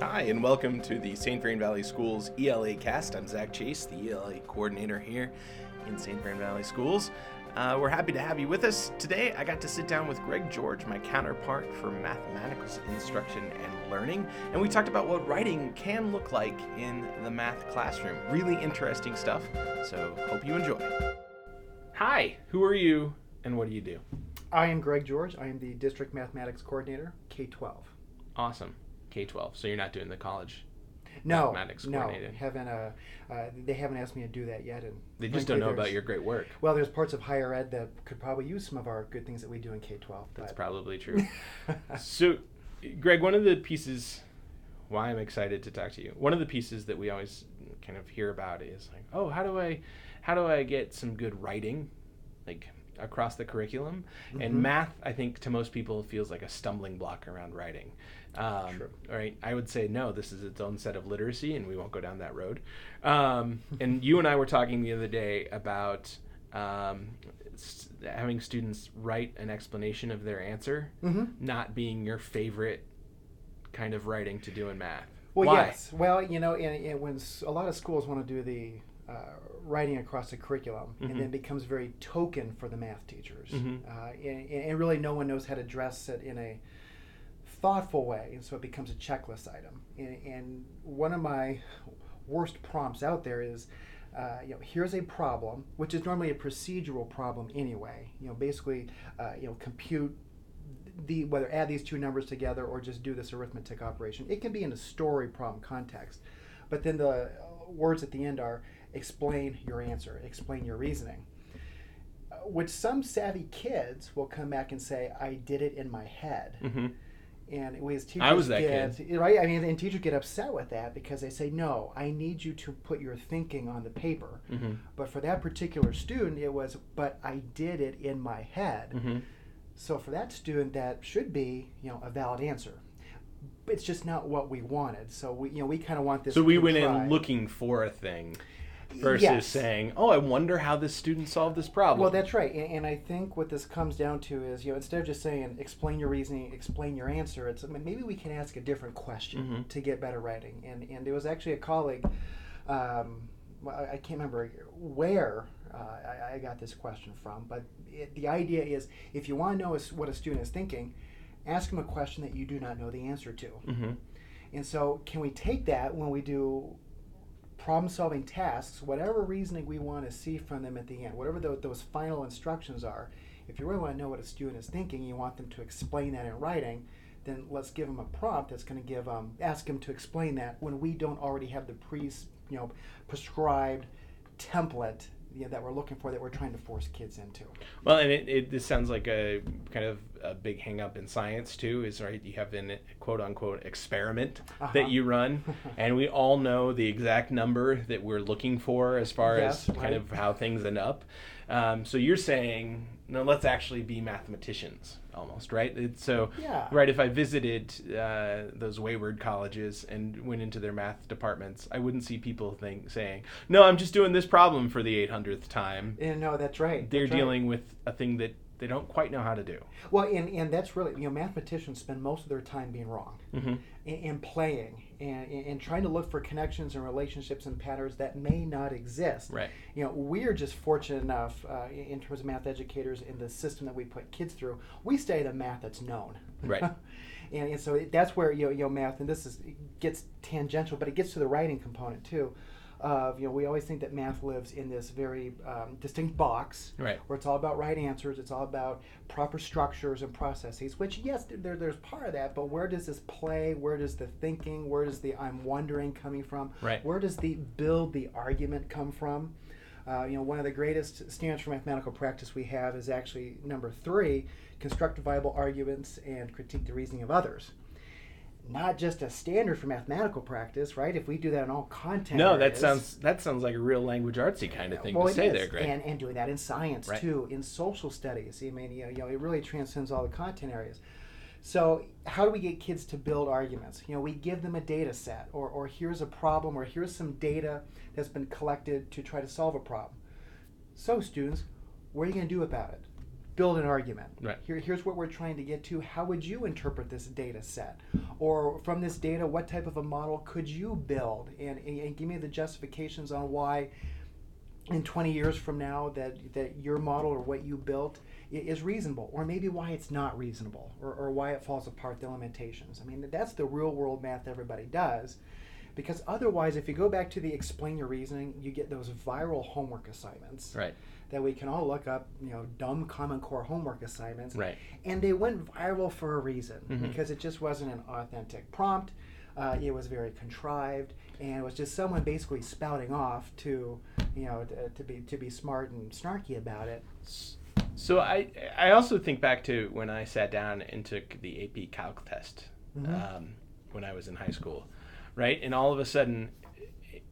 Hi, and welcome to the St. Vrain Valley Schools ELA cast. I'm Zach Chase, the ELA coordinator here in St. Vrain Valley Schools. Uh, we're happy to have you with us today. I got to sit down with Greg George, my counterpart for mathematics instruction and learning, and we talked about what writing can look like in the math classroom. Really interesting stuff, so hope you enjoy. Hi, who are you and what do you do? I am Greg George. I am the district mathematics coordinator, K 12. Awesome. K 12. So you're not doing the college No, mathematics no, haven't. Uh, uh, they haven't asked me to do that yet, and They just don't know about your great work. Well, there's parts of higher ed that could probably use some of our good things that we do in K 12. That's probably true. so, Greg, one of the pieces why I'm excited to talk to you. One of the pieces that we always kind of hear about is like, oh, how do I, how do I get some good writing, like across the curriculum? And Mhm. math, I think, to most people feels like a stumbling block around writing. Um, right, I would say no. This is its own set of literacy, and we won't go down that road. Um, and you and I were talking the other day about um, s- having students write an explanation of their answer hmm not being your favorite kind of writing to do in math. Well, Why? yes. Well, you know, and, and when s- a lot of schools want to do the uh, writing across the curriculum, Mhm. and then becomes very token for the math teachers, Mhm. uh, and, and really no one knows how to address it in a thoughtful way, and so it becomes a checklist item. And, and one of my worst prompts out there is. Uh, you know, here's a problem, which is normally a procedural problem anyway. You know, basically, uh, you know, compute the whether add these two numbers together or just do this arithmetic operation. It can be in a story problem context, but then the words at the end are explain your answer, explain your reasoning. Uh, which some savvy kids will come back and say, "I did it in my head," hmm and we as teachers I was that get right. I mean, and teachers get upset with that because they say, "No, I need you to put your thinking on the paper." hmm But for that particular student, it was, "But I did it in my head." hmm So for that student, that should be you know a valid answer. But it's just not what we wanted. So we you know we kind of want this. So we went try. in looking for a thing versus Yes. saying, "Oh, I wonder how this student solved this problem." Well, that's right, and, and I think what this comes down to is you know instead of just saying explain your reasoning, explain your answer, it's I mean, maybe we can ask a different question Mhm. to get better writing. And and there was actually a colleague, um, I, I can't remember where uh, I, I got this question from, but it, the idea is if you want to know what a student is thinking, ask them a question that you do not know the answer to. hmm And so, can we take that when we do problem solving tasks, whatever reasoning we want to see from them at the end, whatever tho- those final instructions are? If you really want to know what a student is thinking, you want them to explain that in writing, then let's give them a prompt that's going to give um, ask them to explain that when we don't already have the pre you know prescribed template you know, that we're looking for that we're trying to force kids into. Well, and it, it this sounds like a kind of a big hang up in science too. Is right? You have an quote unquote experiment Uh-huh. that you run, and we all know the exact number that we're looking for as far Yes, as kind of how things end up. Um, so you're saying, no, let's actually be mathematicians, almost, right? It's so Yeah. right. If I visited uh, those wayward colleges and went into their math departments, I wouldn't see people think saying, "No, I'm just doing this problem for the 800th time." And no, that's right. They're that's right. dealing with a thing that they don't quite know how to do. Well, and, and that's really, you know, mathematicians spend most of their time being wrong Mm-hmm. and, and playing and, and, trying to look for connections and relationships and patterns that may not exist. Right. You know, we're just fortunate enough uh, in in terms of math educators in the system that we put kids through, we study the math that's known. Right. and, and so it- that's where, you know, you know, math, and this is, gets tangential, but it gets to the writing component too. Of, you know, we always think that math lives in this very um, distinct box Right. where it's all about right answers, it's all about proper structures and processes, which, yes, there, there's part of that, but where does this play? Where does the thinking, where does the I'm wondering coming from? Right. Where does the build the argument come from? Uh, you know, one of the greatest standards for mathematical practice we have is actually number three construct viable arguments and critique the reasoning of others. Not just a standard for mathematical practice, right? If we do that in all content, No, that sounds that sounds like a real language artsy kind of thing well, to say is. there, Greg. And, and doing that in science Right. too, in social studies. I mean, you know, you know, it really transcends all the content areas. So, how do we get kids to build arguments? You know, we give them a data set, or, or here's a problem, or here's some data that's been collected to try to solve a problem. So, students, what are you going to do about it? Build an argument. Right. Here, here's what we're trying to get to. How would you interpret this data set? Or from this data, what type of a model could you build? And, and, and give me the justifications on why in 20 years from now that, that your model or what you built is reasonable or maybe why it's not reasonable or, or why it falls apart the limitations i mean that's the real world math everybody does because otherwise if you go back to the explain your reasoning you get those viral homework assignments Right. That we can all look up you know dumb common core homework assignments Right. and they went viral for a reason Mhm. because it just wasn't an authentic prompt. Uh, it was very contrived, and it was just someone basically spouting off to, you know, to, to be to be smart and snarky about it. So I I also think back to when I sat down and took the AP Calc test Mhm. um, when I was in high school, right? And all of a sudden,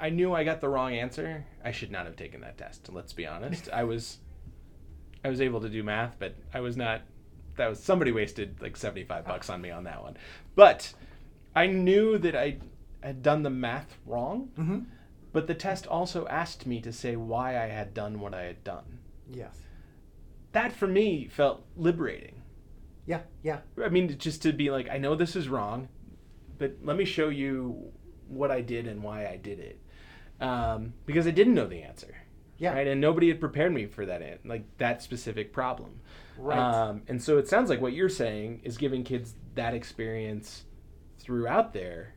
I knew I got the wrong answer. I should not have taken that test. Let's be honest. I was I was able to do math, but I was not. That was somebody wasted like seventy five bucks on me on that one. But I knew that I had done the math wrong. Mm-hmm. But the test also asked me to say why I had done what I had done. Yes. That for me felt liberating. Yeah. Yeah. I mean, just to be like, I know this is wrong, but let me show you what I did and why I did it. Um, because I didn't know the answer. Yeah. Right. And nobody had prepared me for that, like that specific problem. Right. Um, and so it sounds like what you're saying is giving kids that experience throughout their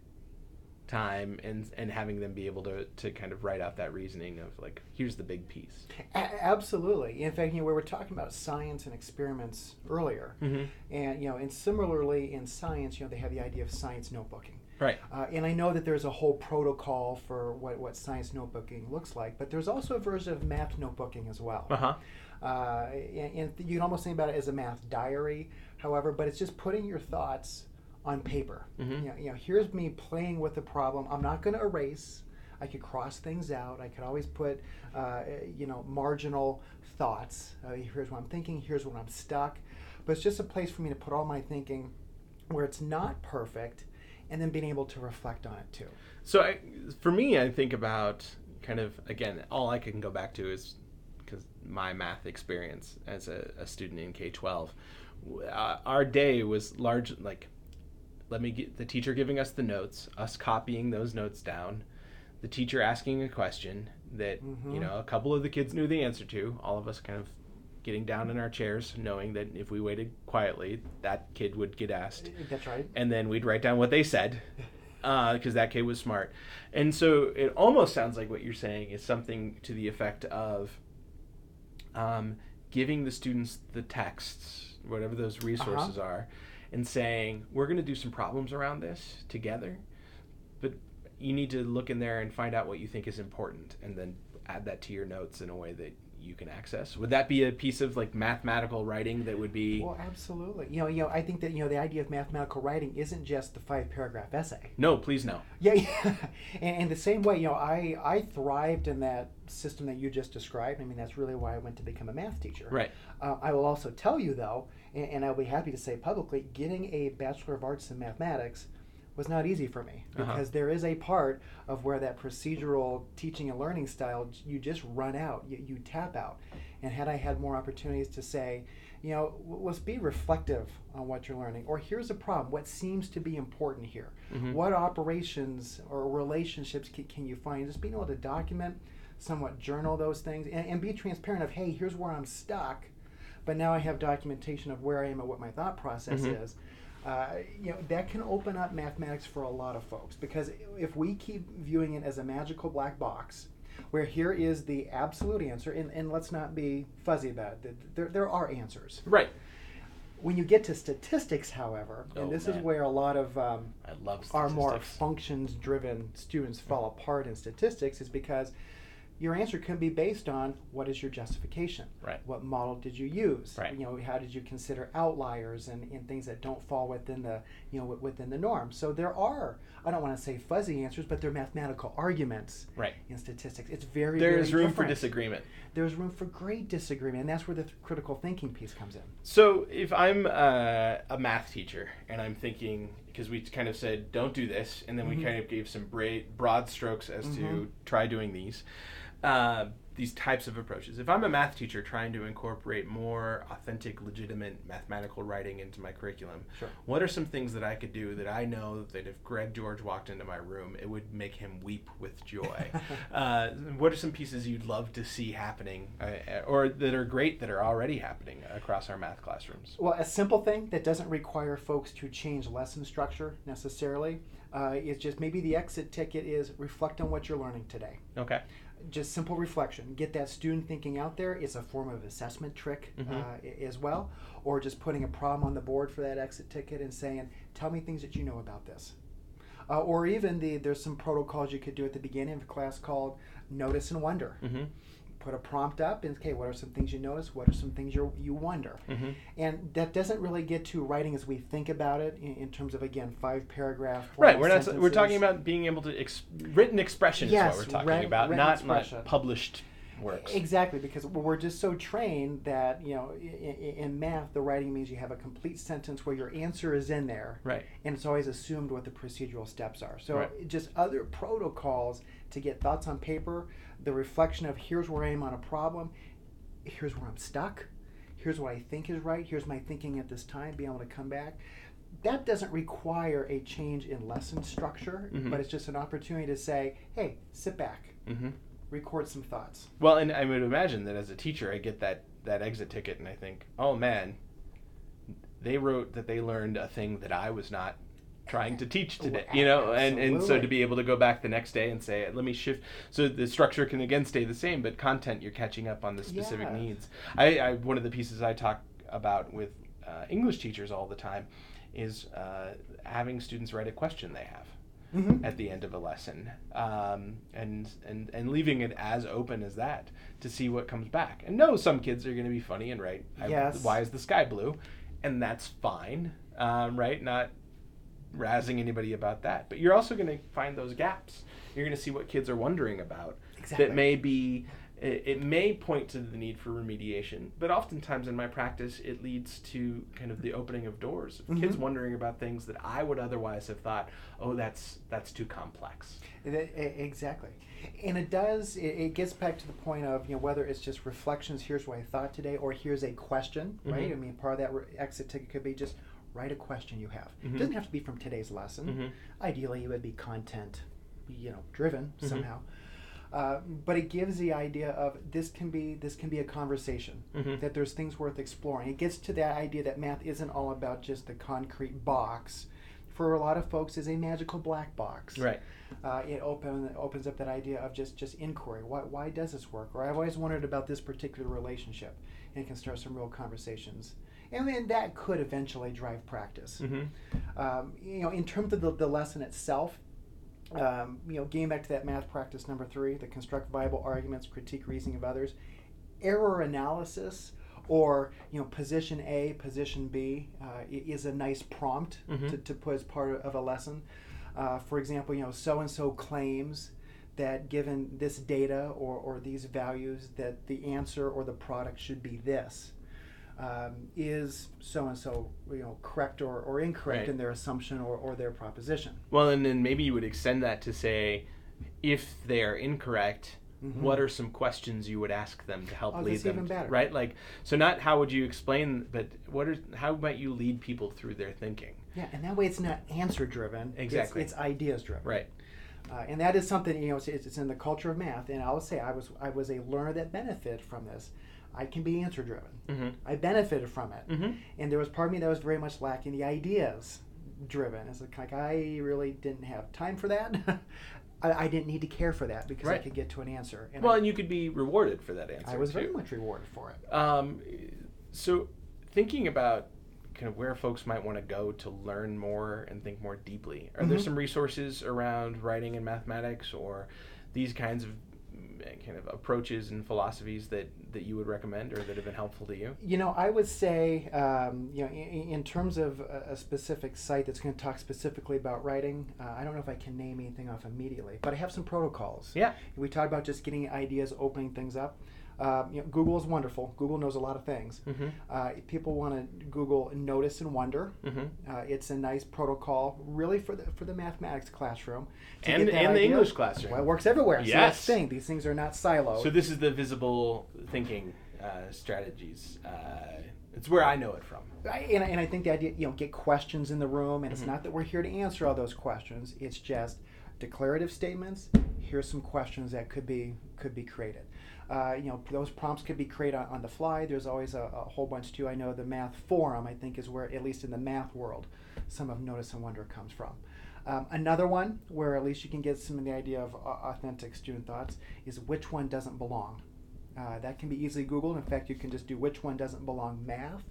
time and and having them be able to to kind of write out that reasoning of like here's the big piece. A- absolutely. In fact, you know, we were talking about science and experiments earlier, Mm-hmm. and you know, and similarly in science, you know, they have the idea of science notebooking. Right. Uh, and I know that there's a whole protocol for what, what science notebooking looks like, but there's also a version of math notebooking as well. Uh huh. Uh, and, and you can almost think about it as a math diary, however, but it's just putting your thoughts on paper. Mhm. You, know, you know, here's me playing with the problem. I'm not going to erase. I could cross things out. I could always put, uh, you know, marginal thoughts. Uh, here's what I'm thinking. Here's when I'm stuck. But it's just a place for me to put all my thinking where it's not perfect, and then being able to reflect on it too. So I, for me, I think about kind of again, all I can go back to is because my math experience as a, a student in K twelve, uh, our day was large like, let me get the teacher giving us the notes, us copying those notes down, the teacher asking a question that Mhm. you know a couple of the kids knew the answer to, all of us kind of getting down in our chairs, knowing that if we waited quietly, that kid would get asked. That's right. and then we'd write down what they said because that kid was smart. And so it almost sounds like what you're saying is something to the effect of um, giving the students the texts whatever those resources are and saying we're going to do some problems around this together but you need to look in there and find out what you think is important and then add that to your notes in a way that you can access would that be a piece of like mathematical writing that would be Well, absolutely. You know, you know, I think that you know the idea of mathematical writing isn't just the five paragraph essay. no please no Yeah, yeah. And, and the same way, you know, I I thrived in that system that you just described. I mean, that's really why I went to become a math teacher. right Uh, I will also tell you though, and, and I'll be happy to say publicly, getting a bachelor of arts in mathematics was not easy for me Uh-huh. because there is a part of where that procedural teaching and learning style you just run out you, you tap out and had i had more opportunities to say you know let's be reflective on what you're learning or here's a problem what seems to be important here Mhm. what operations or relationships can, can you find just being able to document somewhat journal those things and, and be transparent of hey here's where i'm stuck but now i have documentation of where i am and what my thought process Mhm. is uh, you know that can open up mathematics for a lot of folks because if we keep viewing it as a magical black box where here is the absolute answer and, and let's not be fuzzy about it there, there are answers. Right. When you get to statistics however Oh, and this man. is where a lot of um, I love our more functions driven students fall apart in statistics is because your answer can be based on what is your justification Right. what model did you use Right. you know how did you consider outliers and, and things that don't fall within the you know within the norm so there are i don't want to say fuzzy answers but they're mathematical arguments Right. in statistics it's very There's very room for disagreement. there's room for great disagreement and that's where the th- critical thinking piece comes in So if I'm uh, a math teacher and I'm thinking, because we kind of said don't do this, and then Mhm. we kind of gave some bra- broad strokes as to Mhm. try doing these. Uh, these types of approaches. If I'm a math teacher trying to incorporate more authentic, legitimate mathematical writing into my curriculum, Sure. what are some things that I could do that I know that if Greg George walked into my room, it would make him weep with joy? uh, what are some pieces you'd love to see happening, uh, or that are great that are already happening across our math classrooms? Well, a simple thing that doesn't require folks to change lesson structure necessarily uh, is just maybe the exit ticket is reflect on what you're learning today. Okay. Just simple reflection. Get that student thinking out there. It's a form of assessment trick Mhm. uh, as well. Or just putting a problem on the board for that exit ticket and saying, tell me things that you know about this. Uh, or even the there's some protocols you could do at the beginning of a class called notice and wonder. Mm-hmm. Put a prompt up and okay, what are some things you notice? What are some things you you wonder? Mm-hmm. And that doesn't really get to writing as we think about it in, in terms of again five paragraph. Right. We're not. We're talking about being able to ex- written expression Yes, is what we're talking writ- about, not not published works. Exactly, because we're just so trained that you know, in, in math, the writing means you have a complete sentence where your answer is in there, Right. and it's always assumed what the procedural steps are. So Right. just other protocols to get thoughts on paper, the reflection of here's where I am on a problem, here's where I'm stuck, here's what I think is right, here's my thinking at this time, being able to come back. That doesn't require a change in lesson structure, Mhm. but it's just an opportunity to say, hey, sit back, Mm-hmm. record some thoughts. Well, and I would imagine that as a teacher, I get that that exit ticket, and I think, oh man, they wrote that they learned a thing that I was not trying to teach today. You know, and and so to be able to go back the next day and say, let me shift. So the structure can again stay the same, but content you're catching up on the specific Yeah. needs. I, I one of the pieces I talk about with uh, English teachers all the time is uh, having students write a question they have Mm-hmm. at the end of a lesson um, and, and and leaving it as open as that to see what comes back and no some kids are going to be funny and right I- why is the sky blue and that's fine um, right not razzing anybody about that but you're also going to find those gaps you're going to see what kids are wondering about Exactly. that may be it, it may point to the need for remediation but oftentimes in my practice it leads to kind of the opening of doors of kids wondering about things that i would otherwise have thought oh that's that's too complex That- Exactly. And it does, it, it gets back to the point of, you know, whether it's just reflections, here's what I thought today, or here's a question, right? Mhm. I mean, part of that re- exit ticket could be just write a question you have. Mhm. It doesn't have to be from today's lesson. Mhm. Ideally, it would be content, you know, driven Mhm. somehow. Uh, but it gives the idea of this can be this can be a conversation Mhm. that there's things worth exploring. It gets to that idea that math isn't all about just the concrete box. For a lot of folks, is a magical black box right uh, it open, it opens up that idea of just, just inquiry. Why, why does this work? Or I've always wondered about this particular relationship, and it can start some real conversations. And then that could eventually drive practice. mm-hmm. Um, you know, in terms of the, the lesson itself, um, you know, getting back to that math practice number three, the construct viable arguments, critique reasoning of others, error analysis, or you know, position A, position B, uh, is a nice prompt Mhm. to, to put as part of a lesson. Uh, for example, you know, so and so claims that given this data or, or these values, that the answer or the product should be this. Um, is so and so you know correct or, or incorrect Right. in their assumption or, or their proposition? well and then maybe you would extend that to say if they are incorrect Mhm. what are some questions you would ask them to help Oh, lead them even better. right like so not how would you explain but what are how might you lead people through their thinking Yeah, and that way it's not answer driven. Exactly. It's, it's ideas driven. right Uh, and that is something you know it's, it's in the culture of math. And i will say I was I was a learner that benefited from this. I can be answer driven. mm-hmm. I benefited from it. Mm-hmm. And there was part of me that was very much lacking the ideas driven. It's like, like I really didn't have time for that. I, I didn't need to care for that because I could get to an answer. And well I, and you could be rewarded for that answer I was too. very much rewarded for it. Um, so, thinking about kind of where folks might want to go to learn more and think more deeply, are there Mhm. some resources around writing and mathematics or these kinds of kind of approaches and philosophies that, that you would recommend or that have been helpful to you? You know, I would say, um, you know, in, in terms of a, specific site that's going to talk specifically about writing, uh, I don't know if I can name anything off immediately, but I have some protocols. Yeah. We talked about just getting ideas, opening things up. Uh, you know, Google is wonderful. Google knows a lot of things. Mm-hmm. Uh, people want to Google notice and wonder. Mm-hmm. Uh, it's a nice protocol, really for the for the mathematics classroom And, and the. English classroom. Well, it works everywhere. So Yes. the thing. These things are not siloed. So this is the visible thinking uh, strategies. Uh, it's where I know it from. I- and, I- and I think the idea, you know, get questions in the room, and it's Mhm. not that we're here to answer all those questions. It's just declarative statements. Here's some questions that could be could be created. Uh, you know, those prompts could be created on, on the fly. There's always a, a whole bunch too. I know the math forum, I think, is where at least in the math world, some of notice and wonder comes from. Um, another one where at least you can get some of the idea of uh, authentic student thoughts is which one doesn't belong. Uh, that can be easily Googled. In fact, you can just do which one doesn't belong math,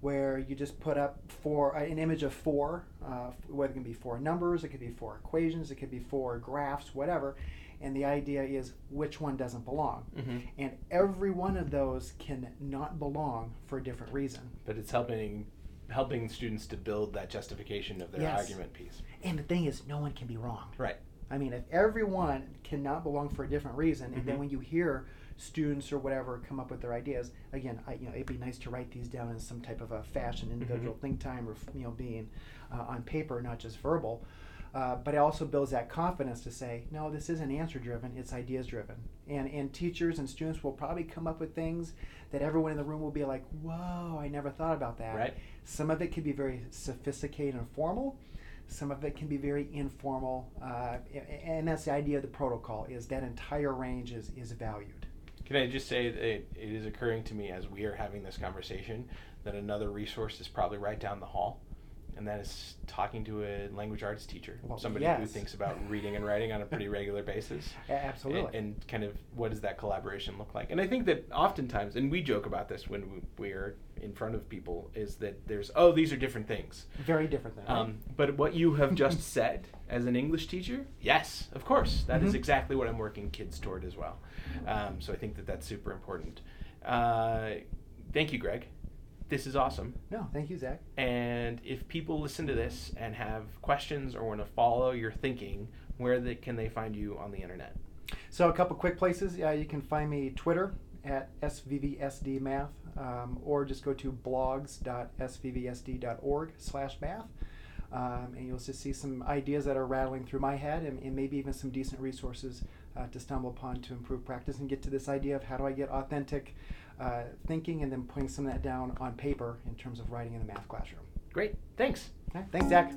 where you just put up four uh, an image of four, uh, whether it can be four numbers, it could be four equations, it could be four graphs, whatever. And the idea is which one doesn't belong. Mm-hmm. And every one of those can not belong for a different reason. But it's helping helping students to build that justification of their Yes. argument piece. And the thing is, no one can be wrong. Right. I mean, if everyone cannot belong for a different reason, and then Mhm. when you hear students or whatever come up with their ideas, again, I, you know, it'd be nice to write these down in some type of a fashion, individual Mhm. think time, or you know, being uh, on paper, not just verbal. Uh, but it also builds that confidence to say, no, this isn't answer driven; it's ideas driven. And and teachers and students will probably come up with things that everyone in the room will be like, whoa, I never thought about that. Right. Some of it can be very sophisticated and formal. Some of it can be very informal, uh, and that's the idea of the protocol. Is that entire range is is valued. Can I just say that it, it is occurring to me as we are having this conversation that another resource is probably right down the hall, and that is talking to a language arts teacher, Well, somebody who thinks about reading and writing on a pretty regular basis. Absolutely. And, and kind of what does that collaboration look like? And I think that oftentimes, and we joke about this when we, we're in front of people, is that there's, oh, these are different things. very different than. Um, but what you have just said as an English teacher, yes, of course, that is Mhm. exactly what I'm working kids toward as well. Um, so I think that that's super important. Uh, thank you, Greg. This is awesome. no, thank you, Zach. And if people listen to this and have questions or want to follow your thinking, where they, can they find you on the internet? So a couple quick places. Uh, you can find me Twitter at svvsdmath, um, or just go to blogs.svvsd.org slash math. Um, and you'll just see some ideas that are rattling through my head and, and maybe even some decent resources uh, to stumble upon to improve practice and get to this idea of how do I get authentic uh, thinking and then putting some of that down on paper in terms of writing in the math classroom. Great. Thanks. Okay, thanks, Zach.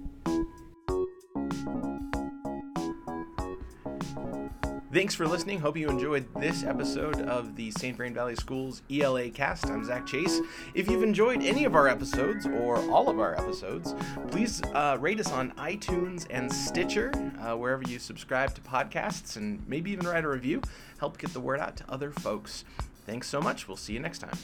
Thanks for listening. Hope you enjoyed this episode of the St. Vrain Valley Schools ELA cast. I'm Zach Chase. If you've enjoyed any of our episodes or all of our episodes, please uh, rate us on iTunes and Stitcher, uh, wherever you subscribe to podcasts, and maybe even write a review. Help get the word out to other folks. Thanks so much. We'll see you next time.